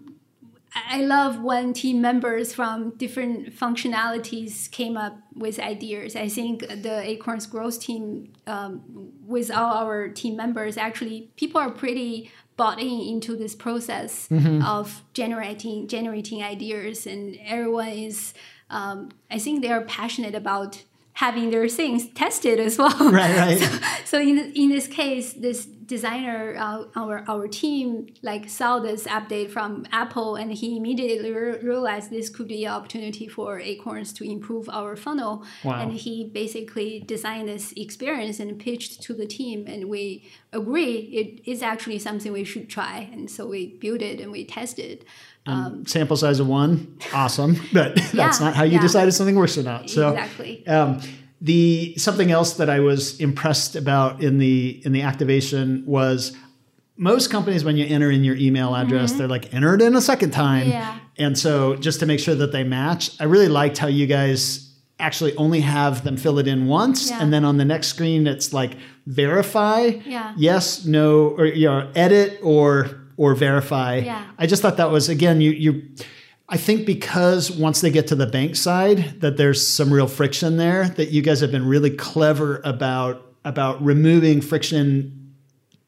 C: I love when team members from different functionalities came up with ideas. I think the Acorns growth team, um, with all our team members, actually people are pretty bought in into this process of generating generating ideas, and everyone is. Um, I think they are passionate about having their things tested as well.
B: Right, right.
C: so in in this case, this designer, uh, our our team, like saw this update from Apple, and he immediately re- realized this could be an opportunity for Acorns to improve our funnel.
B: Wow.
C: And he basically designed this experience and pitched to the team, and we agree it is actually something we should try. And so we built it and we tested. Um,
B: Sample size of one, awesome. But that's
C: Yeah,
B: not how you
C: yeah.
B: decided something works or not. So
C: exactly.
B: Um, the something else that I was impressed about in the in the activation was most companies when you enter in your email address, they're like enter it in a second time.
C: Mm-hmm. Yeah.
B: And so just to make sure that they match, I really liked how you guys actually only have them fill it in once
C: Yeah.
B: and then on the next screen it's like verify
C: Yeah.
B: yes no or you know edit or or verify
C: Yeah.
B: i just thought that was again you you I think because once they get to the bank side, that there's some real friction there. That you guys have been really clever about about removing friction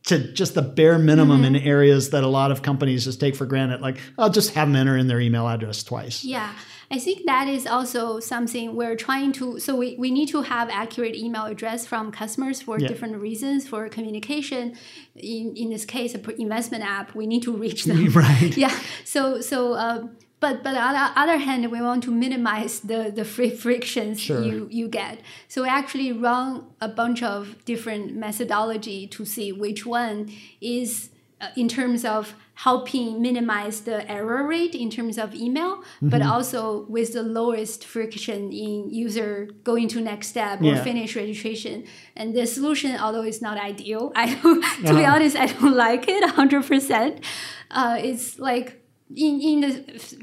B: to just the bare minimum in areas that a lot of companies just take for granted. Like, I'll just have them enter in their email address twice.
C: Yeah. I think that is also something we're trying to. So we, we need to have accurate email address from customers for
B: Yeah.
C: different reasons for communication. In in this case, a investment app, we need to reach them.
B: Right.
C: Yeah. So so. Uh, but but on the other hand, we want to minimize the the free frictions
B: Sure.
C: you you get. So we actually run a bunch of different methodology to see which one is uh, in terms of helping minimize the error rate in terms of email, but
B: Mm-hmm.
C: also with the lowest friction in user going to next step or
B: Yeah.
C: finish registration. And the solution, although it's not ideal, I to be
B: Uh-huh.
C: honest, I don't like it hundred percent. Uh, it's like. In, in the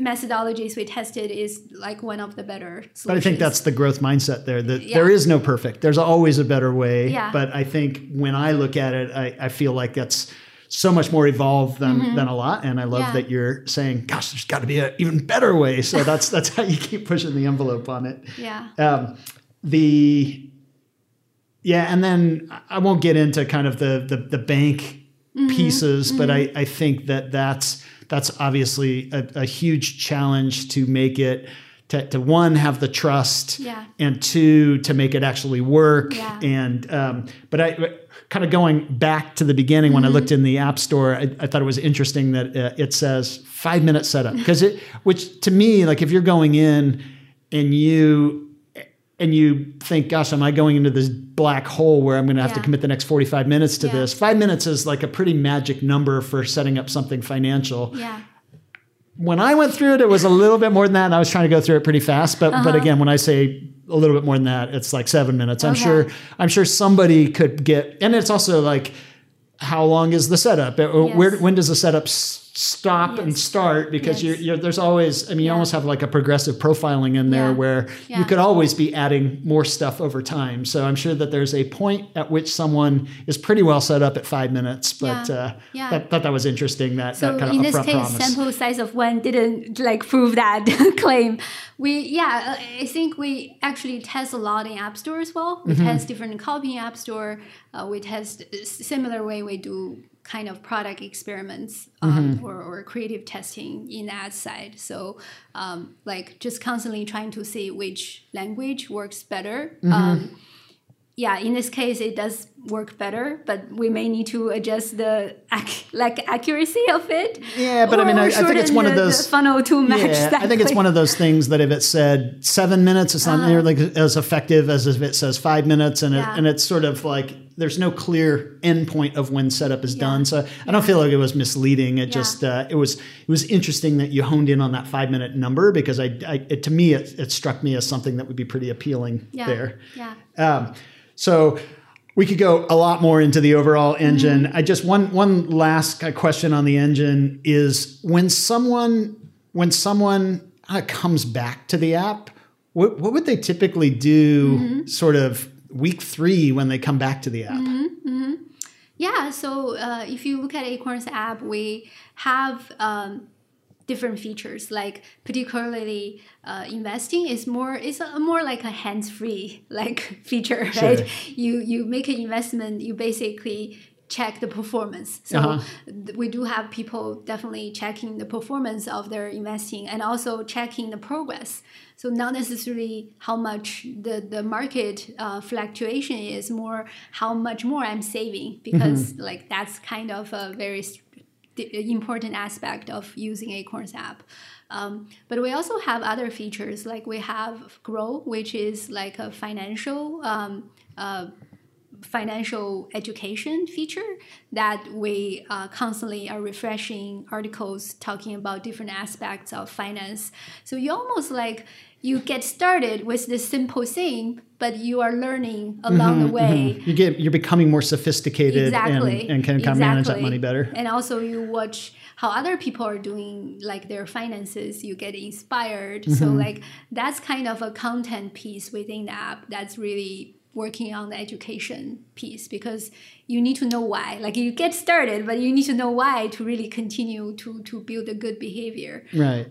C: methodologies we tested is like one of the better solutions.
B: But I think that's the growth mindset there. That
C: Yeah.
B: there is no perfect. There's always a better way.
C: Yeah.
B: But I think when I look at it, I, I feel like that's so much more evolved than, than a lot. And I love
C: Mm-hmm. Yeah.
B: that you're saying, gosh, there's got to be an even better way. So that's that's how you keep pushing the envelope on it.
C: yeah.
B: Um, the yeah, and then I- won't get into kind of the the, the bank
C: Mm-hmm.
B: pieces, but I, I think that that's that's obviously a, a huge challenge to make it to, to one have the trust
C: Yeah.
B: and two to make it actually work
C: Yeah.
B: and um, but I kind of going back to the beginning when I looked in the app store I, I thought it was interesting that uh, it says five minute setup because it which to me like if you're going in and you and you think gosh am I going into this black hole where I'm going to have to commit the next 45 minutes to
C: Yeah.
B: this five minutes is like a pretty magic number for setting up something financial
C: Yeah.
B: when I went through it, it was a little bit more than that. And I was trying to go through it pretty fast. But
C: Uh-huh.
B: but again, when I say a little bit more than that, it's like seven minutes. I'm
C: Okay.
B: sure I'm sure somebody could get. And it's also like, how long is the setup? Uh, Where when does the setup stop and start? Because
C: Yes.
B: you're, you're there's always. I mean, you
C: Yeah.
B: almost have like a progressive profiling in there
C: Yeah.
B: where you could always be adding more stuff over time. So I'm sure that there's a point at which someone is pretty well set up at five minutes. But
C: Yeah.
B: uh,
C: Yeah.
B: that, thought that was interesting. That
C: So
B: that kind
C: in
B: of
C: this
B: upfront
C: case,
B: promise.
C: sample size of one didn't like prove that claim. We yeah, uh, I think we actually test a lot in App Store as well.
B: Mm-hmm.
C: We test different copy in App Store. Uh, we test similar way we do kind of product experiments um,
B: Mm-hmm.
C: or, or creative testing in that side. So um, like just constantly trying to see which language works better.
B: Mm-hmm.
C: Um, yeah, in this case, it does work better, but we may need to adjust the ac- like accuracy of it.
B: Yeah, but I mean, I- I think it's one of
C: the- the
B: those-
C: funnel to match
B: Yeah,
C: that.
B: I think it's one of those things that if it said seven minutes, it's not nearly as effective as if it says five minutes, and.
C: Yeah.
B: it, and it's sort of like there's no clear endpoint of when setup is
C: Yeah.
B: done. So I don't feel like it was misleading. It
C: Yeah.
B: just uh, it was it was interesting that you honed in on that five minute number because I, I it, to me it, it struck me as something that would be pretty appealing
C: yeah,
B: there.
C: Yeah.
B: Um, so we could go a lot more into the overall engine. I just one one last question on the engine is when someone when someone uh, comes back to the app, what what would they typically do sort of week three when they come back to the app?
C: Yeah, so uh, if you look at Acorns app, we have um, different features. Like particularly uh, investing is more is a, more like a hands free like feature,
B: Sure.
C: right? You you make an investment, you basically check the performance. So
B: Uh-huh.
C: we do have people definitely checking the performance of their investing and also checking the progress. So not necessarily how much the, the market uh, fluctuation is, more how much more I'm saving because like that's kind of a very important aspect of using Acorns app. Um, but we also have other features like we have Grow, which is like a financial um, uh, financial education feature that we uh, constantly are refreshing articles talking about different aspects of finance. So you almost like you get started with this simple thing, but you are learning along the way.
B: You get you're becoming more sophisticated
C: Exactly.
B: and, and can kind of manage that money better.
C: And also you watch how other people are doing like their finances, you get inspired. So
B: Mm-hmm.
C: like that's kind of a content piece within the app that's really working on the education piece because you need to know why. Like you get started, but you need to know why to really continue to to build a good behavior
B: Right.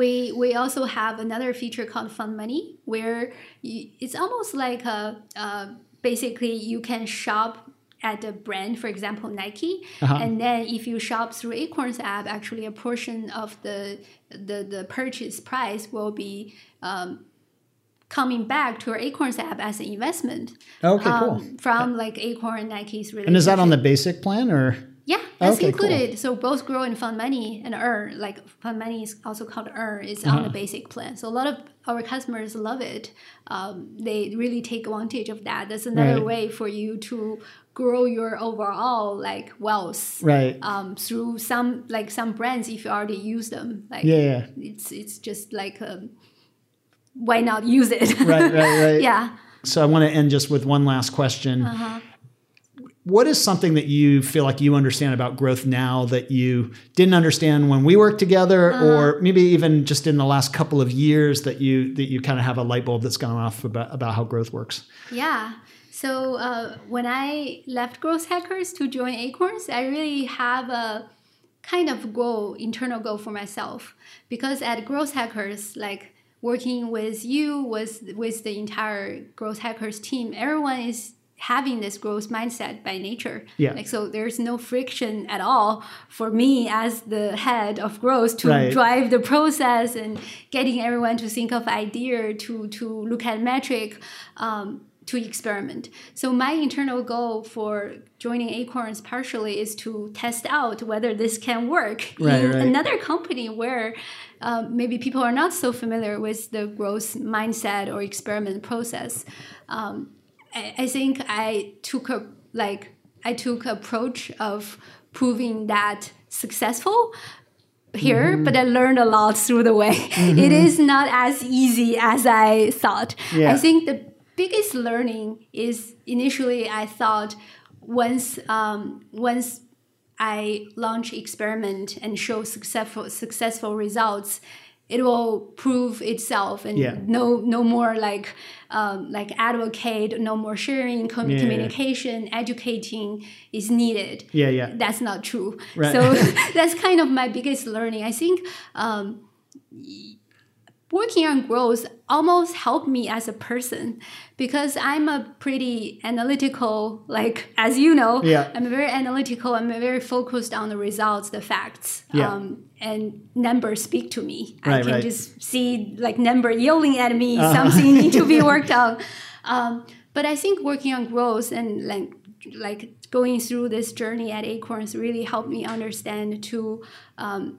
C: we we also have another feature called Found Money, where you, it's almost like a uh, basically you can shop at the brand, for example, Nike,
B: Uh-huh.
C: and then if you shop through Acorns app, actually a portion of the the, the purchase price will be um, coming back to our Acorns app as an investment.
B: Okay,
C: um,
B: cool.
C: From like Acorn and Nike's relationship.
B: And is that on the basic plan or?
C: Yeah, that's
B: Okay, cool.
C: included. So both grow and found money and earn, like found money is also called earn, is on
B: Uh-huh.
C: the basic plan. So a lot of our customers love it. Um, they really take advantage of that. That's another
B: Right.
C: way for you to grow your overall like wealth.
B: Right.
C: Um, through some like some brands, if you already use them, like
B: Yeah, yeah.
C: it's it's just like um, why not use it?
B: Right, right, right.
C: yeah.
B: So I want to end just with one last question.
C: Uh-huh.
B: What is something that you feel like you understand about growth now that you didn't understand when we worked together,
C: Uh-huh.
B: or maybe even just in the last couple of years that you that you kind of have a light bulb that's gone off about, about how growth works?
C: Yeah. So uh, when I left Growth Hackers to join Acorns, I really have a kind of goal, internal goal for myself, because at Growth Hackers, like working with you, with with the entire Growth Hackers team, everyone is having this growth mindset by nature.
B: Yeah.
C: Like so there's no friction at all for me as the head of growth to
B: Right.
C: drive the process and getting everyone to think of idea to to look at metric um, to experiment. So my internal goal for joining Acorns partially is to test out whether this can work
B: Right,
C: in
B: right.
C: another company where um, maybe people are not so familiar with the growth mindset or experiment process. Um, I, I think I took a like I took approach of proving that successful here,
B: Mm-hmm.
C: but I learned a lot through the way. It is not as easy as I thought.
B: Yeah.
C: I think the biggest learning is initially I thought once um, once I launch experiment and show successful successful results, it will prove itself and
B: Yeah.
C: no no more like um, like advocate, no more sharing, com-
B: Yeah, yeah.
C: communication, educating is needed
B: Yeah, yeah.
C: that's not true.
B: Right.
C: So that's kind of my biggest learning. I think um, working on growth almost helped me as a person because I'm a pretty analytical, like as you know,
B: Yeah.
C: I'm very analytical. I'm very focused on the results, the facts,
B: Yeah.
C: um, and numbers speak to me. I can
B: right.
C: just see like number yelling at me,
B: Uh-huh.
C: something need to be worked out. Um, but I think working on growth and like like going through this journey at Acorns really helped me understand to um,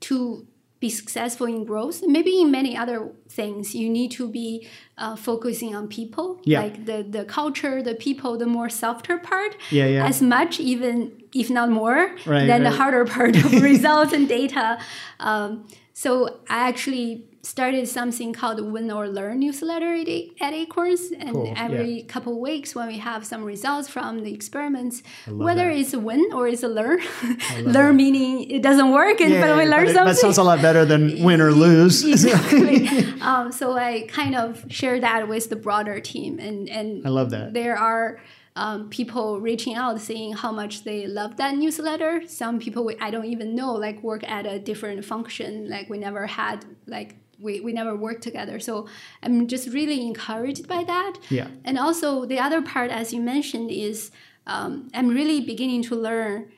C: to be successful in growth maybe in many other things you need to be uh, focusing on people
B: Yeah.
C: like the the culture the people the more softer part
B: Yeah, yeah.
C: as much even if not more
B: Right,
C: than the harder part of results and data um, so i actually started something called win or learn newsletter at, at acorns and
B: Cool, yeah.
C: every couple weeks when we have some results from the experiments whether
B: that.
C: it's a win or it's a learn learn meaning it doesn't work and but we learn
B: but it-
C: something
B: That sounds a lot better than win or lose.
C: exactly. um, so I kind of share that with the broader team, and and
B: I love that.
C: There are um, people reaching out saying how much they love that newsletter. Some people we, I don't even know like work at a different function. Like we never had like. We, we never worked together. So I'm just really encouraged by that.
B: Yeah.
C: And also, the other part, as you mentioned, is um, I'm really beginning to learn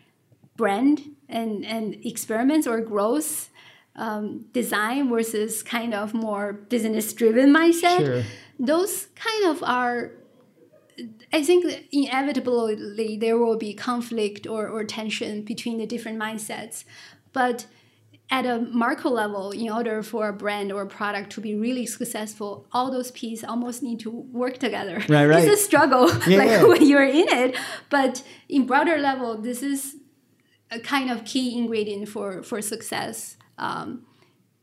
C: brand and, and experiments or growth um, design versus kind of more business driven mindset.
B: Sure.
C: Those kind of are, I think inevitably there will be conflict or, or tension between the different mindsets. But at a macro level, in order for a brand or a product to be really successful, all those pieces almost need to work together.
B: Right, right.
C: It's a struggle,
B: Yeah,
C: like
B: yeah.
C: when you're in it. But in broader level, this is a kind of key ingredient for for success. Um,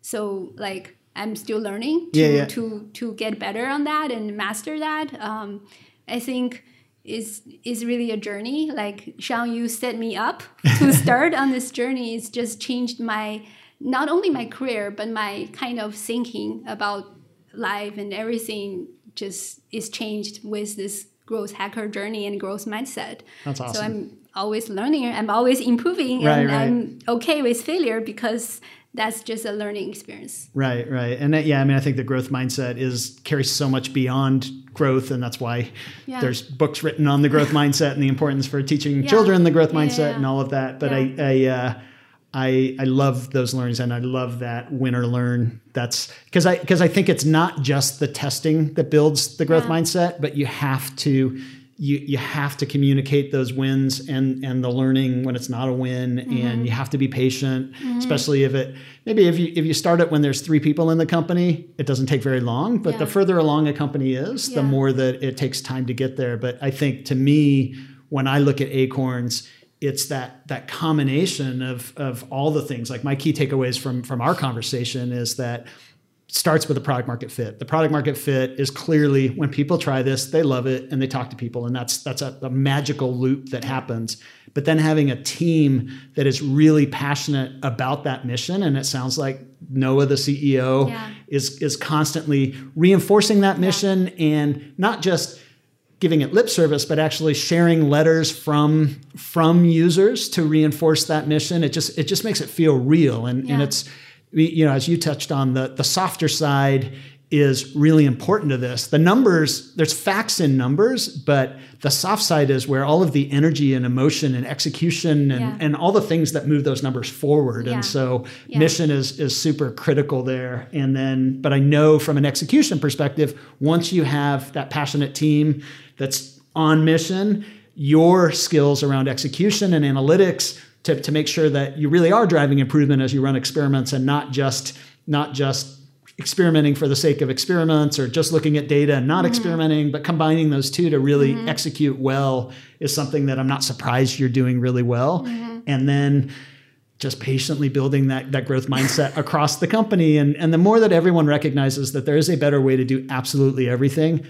C: so like I'm still learning to
B: Yeah,
C: to to get better on that and master that. Um, I think is is really a journey. Like Sean, you set me up to start on this journey. It's just changed my not only my career but my kind of thinking about life and everything. Just is changed with this growth hacker journey and growth mindset.
B: That's awesome. So.
C: I'm always learning. I'm always improving,
B: Right,
C: and
B: right.
C: I'm okay with failure because that's just a learning experience.
B: Right, right. And that, yeah, I mean, I think the growth mindset is carries so much beyond growth. And that's why yeah. there's books written on the growth mindset and the importance for teaching yeah. children the growth mindset yeah, and all of that. But I, I, uh, I, I love those learnings and I love that win or learn. That's because I because I think it's not just the testing that builds the growth mindset, but you have to you you have to communicate those wins and and the learning when it's not a win mm-hmm. and you have to be patient mm-hmm. especially if it maybe if you if you start it when there's three people in the company it doesn't take very long but yeah. the further along a company is yeah. the more that it takes time to get there but i think to me when i look at acorns it's that that combination of of all the things like my key takeaways from from our conversation is that starts with a product market fit. The product market fit is clearly when people try this, they love it and they talk to people, and that's that's a, a magical loop that happens. But then having a team that is really passionate about that mission, and it sounds like Noah, the CEO, yeah. is is constantly reinforcing that mission yeah. and not just giving it lip service, but actually sharing letters from from users to reinforce that mission. It just it just makes it feel real, and yeah. and it's you know, as you touched on, the, the softer side is really important to this. The numbers, there's facts in numbers, but the soft side is where all of the energy and emotion and execution and, yeah. and all the things that move those numbers forward. Yeah. And so yeah. mission is is super critical there. And then, but I know from an execution perspective, once you have that passionate team that's on mission, your skills around execution and analytics to, to make sure that you really are driving improvement as you run experiments and not just not just experimenting for the sake of experiments or just looking at data and not mm-hmm. experimenting, but combining those two to really mm-hmm. execute well is something that I'm not surprised you're doing really well. Mm-hmm. And then just patiently building that, that growth mindset across the company. And, and the more that everyone recognizes that there is a better way to do absolutely everything,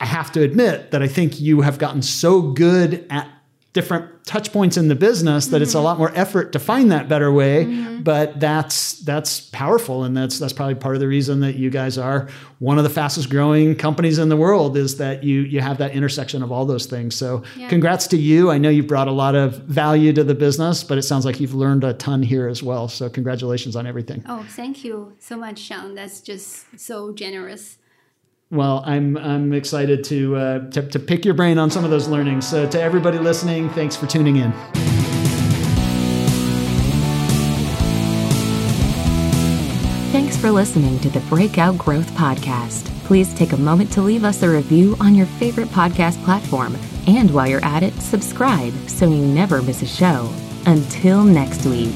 B: I have to admit that I think you have gotten so good at different touch points in the business that mm-hmm. it's a mm-hmm. lot more effort to find that better way mm-hmm. but that's that's powerful and that's that's probably part of the reason that you guys are one of the fastest growing companies in the world is that you you have that intersection of all those things so yeah. congrats to you i know you've brought a lot of value to the business but it sounds like you've learned a ton here as well so congratulations on everything
C: oh thank you so much sean that's just so generous
B: well, I'm I'm excited to, uh, to to pick your brain on some of those learnings. So to everybody listening, thanks for tuning in.
A: Thanks for listening to the Breakout Growth Podcast. Please take a moment to leave us a review on your favorite podcast platform. And while you're at it, subscribe so you never miss a show. Until next week.